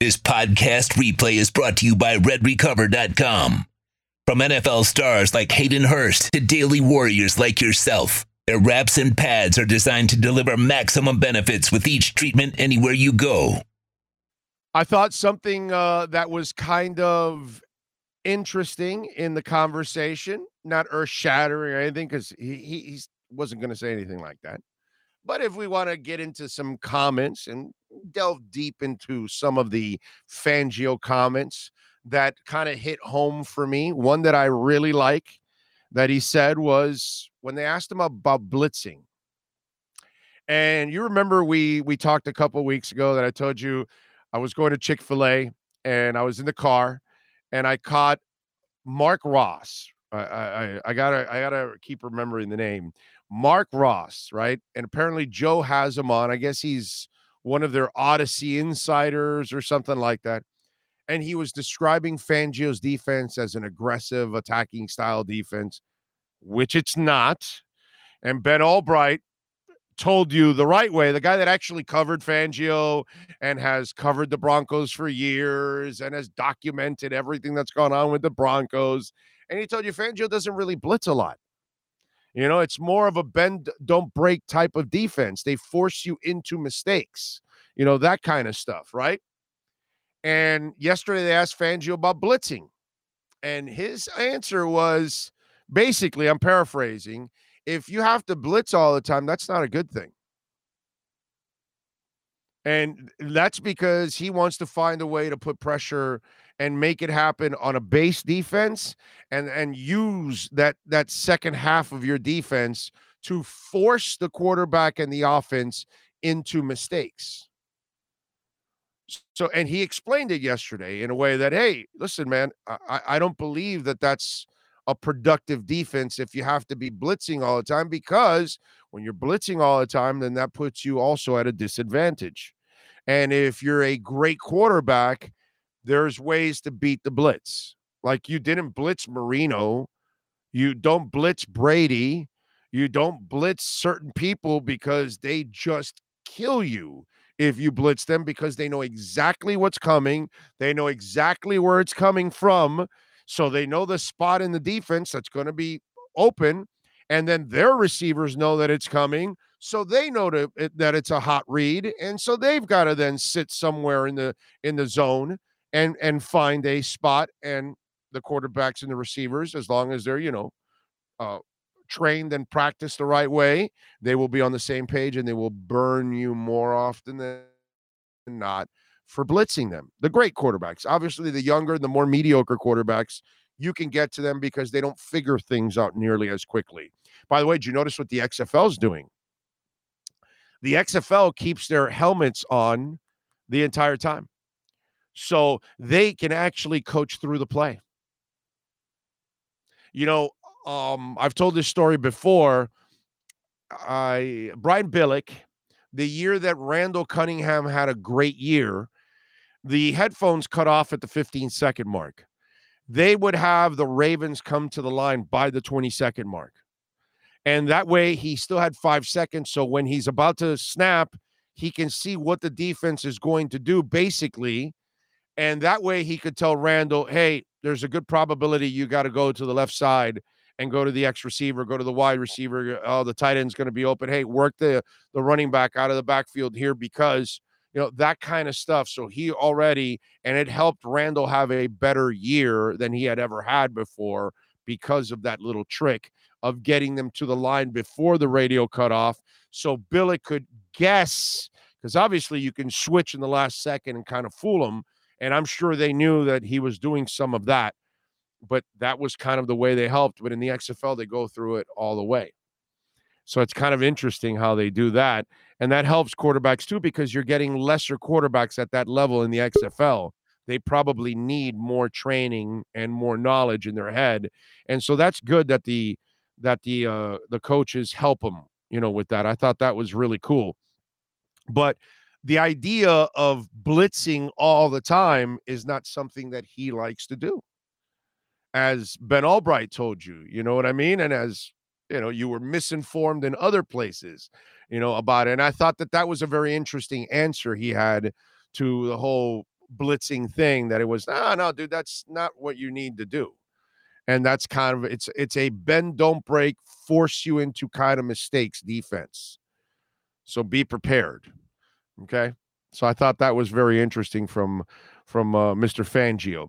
This podcast replay is brought to you by RedRecover.com. From NFL stars like Hayden Hurst to daily warriors like yourself, their wraps and pads are designed to deliver maximum benefits with each treatment anywhere you go. I thought something uh, that was kind of interesting in the conversation, not earth shattering or anything, because he, he he wasn't going to say anything like that. But if we want to get into some comments and delve deep into some of the Fangio comments that kind of hit home for me, one that I really like that he said was when they asked him about blitzing. And you remember we we talked a couple weeks ago that I told you I was going to Chick-fil-A and I was in the car and I caught Mark Ross. I I, I gotta I gotta keep remembering the name. Mark Ross, right? And apparently Joe has him on. I guess he's one of their Audacy insiders or something like that. And he was describing Fangio's defense as an aggressive attacking style defense, which it's not. And Ben Albright told you the right way. The guy that actually covered Fangio and has covered the Broncos for years and has documented everything that's gone on with the Broncos. And he told you Fangio doesn't really blitz a lot. You know, it's more of a bend, don't break type of defense. They force you into mistakes, you know, that kind of stuff, right? And yesterday they asked Fangio about blitzing. And his answer was basically, I'm paraphrasing, if you have to blitz all the time, that's not a good thing. And that's because he wants to find a way to put pressure and make it happen on a base defense and and use that that second half of your defense to force the quarterback and the offense into mistakes. So, and he explained it yesterday in a way that, hey, listen, man, I, I don't believe that that's a productive defense if you have to be blitzing all the time because when you're blitzing all the time, then that puts you also at a disadvantage. And if you're a great quarterback, there's ways to beat the blitz. Like you didn't blitz Marino, you don't blitz Brady, you don't blitz certain people because they just kill you if you blitz them because they know exactly what's coming, they know exactly where it's coming from, so they know the spot in the defense that's going to be open and then their receivers know that it's coming so they know to, eh, that it's a hot read and so they've got to then sit somewhere in the in the zone and and find a spot and the quarterbacks and the receivers as long as they're you know uh, trained and practiced the right way they will be on the same page and they will burn you more often than not for blitzing them. The great quarterbacks obviously the younger the more mediocre quarterbacks you can get to them because they don't figure things out nearly as quickly. By the way did you notice what the xfl is doing? The xfl keeps their helmets on the entire time so they can actually coach through the play. You know, um, I've told this story before. I Brian Billick, the year that Randall Cunningham had a great year, the headphones cut off at the 15 second mark. They would have the Ravens come to the line by the 20 second mark. And that way he still had five seconds. So when he's about to snap, he can see what the defense is going to do basically and that way he could tell Randall, hey, there's a good probability you got to go to the left side and go to the X receiver, go to the wide receiver. Oh, the tight end's going to be open. Hey, work the the running back out of the backfield here because you know that kind of stuff. So he already and it helped Randall have a better year than he had ever had before because of that little trick of getting them to the line before the radio cut off. So Billy could guess because obviously you can switch in the last second and kind of fool them and I'm sure they knew that he was doing some of that, but that was kind of the way they helped. But in the XFL, they go through it all the way. So it's kind of interesting how they do that. And that helps quarterbacks too, because you're getting lesser quarterbacks at that level in the XFL. They probably need more training and more knowledge in their head. And so that's good that the that the uh the coaches help them, you know, with that. I thought that was really cool. But the idea of blitzing all the time is not something that he likes to do. As Ben Albright told you, you know what I mean? And as you know, you were misinformed in other places, you know, about it. And I thought that that was a very interesting answer he had to the whole blitzing thing that it was, no, no, dude, that's not what you need to do. And that's kind of it's it's a bend don't break, force you into kind of mistakes defense. So be prepared. Okay. So I thought that was very interesting from from uh, Mr. Fangio.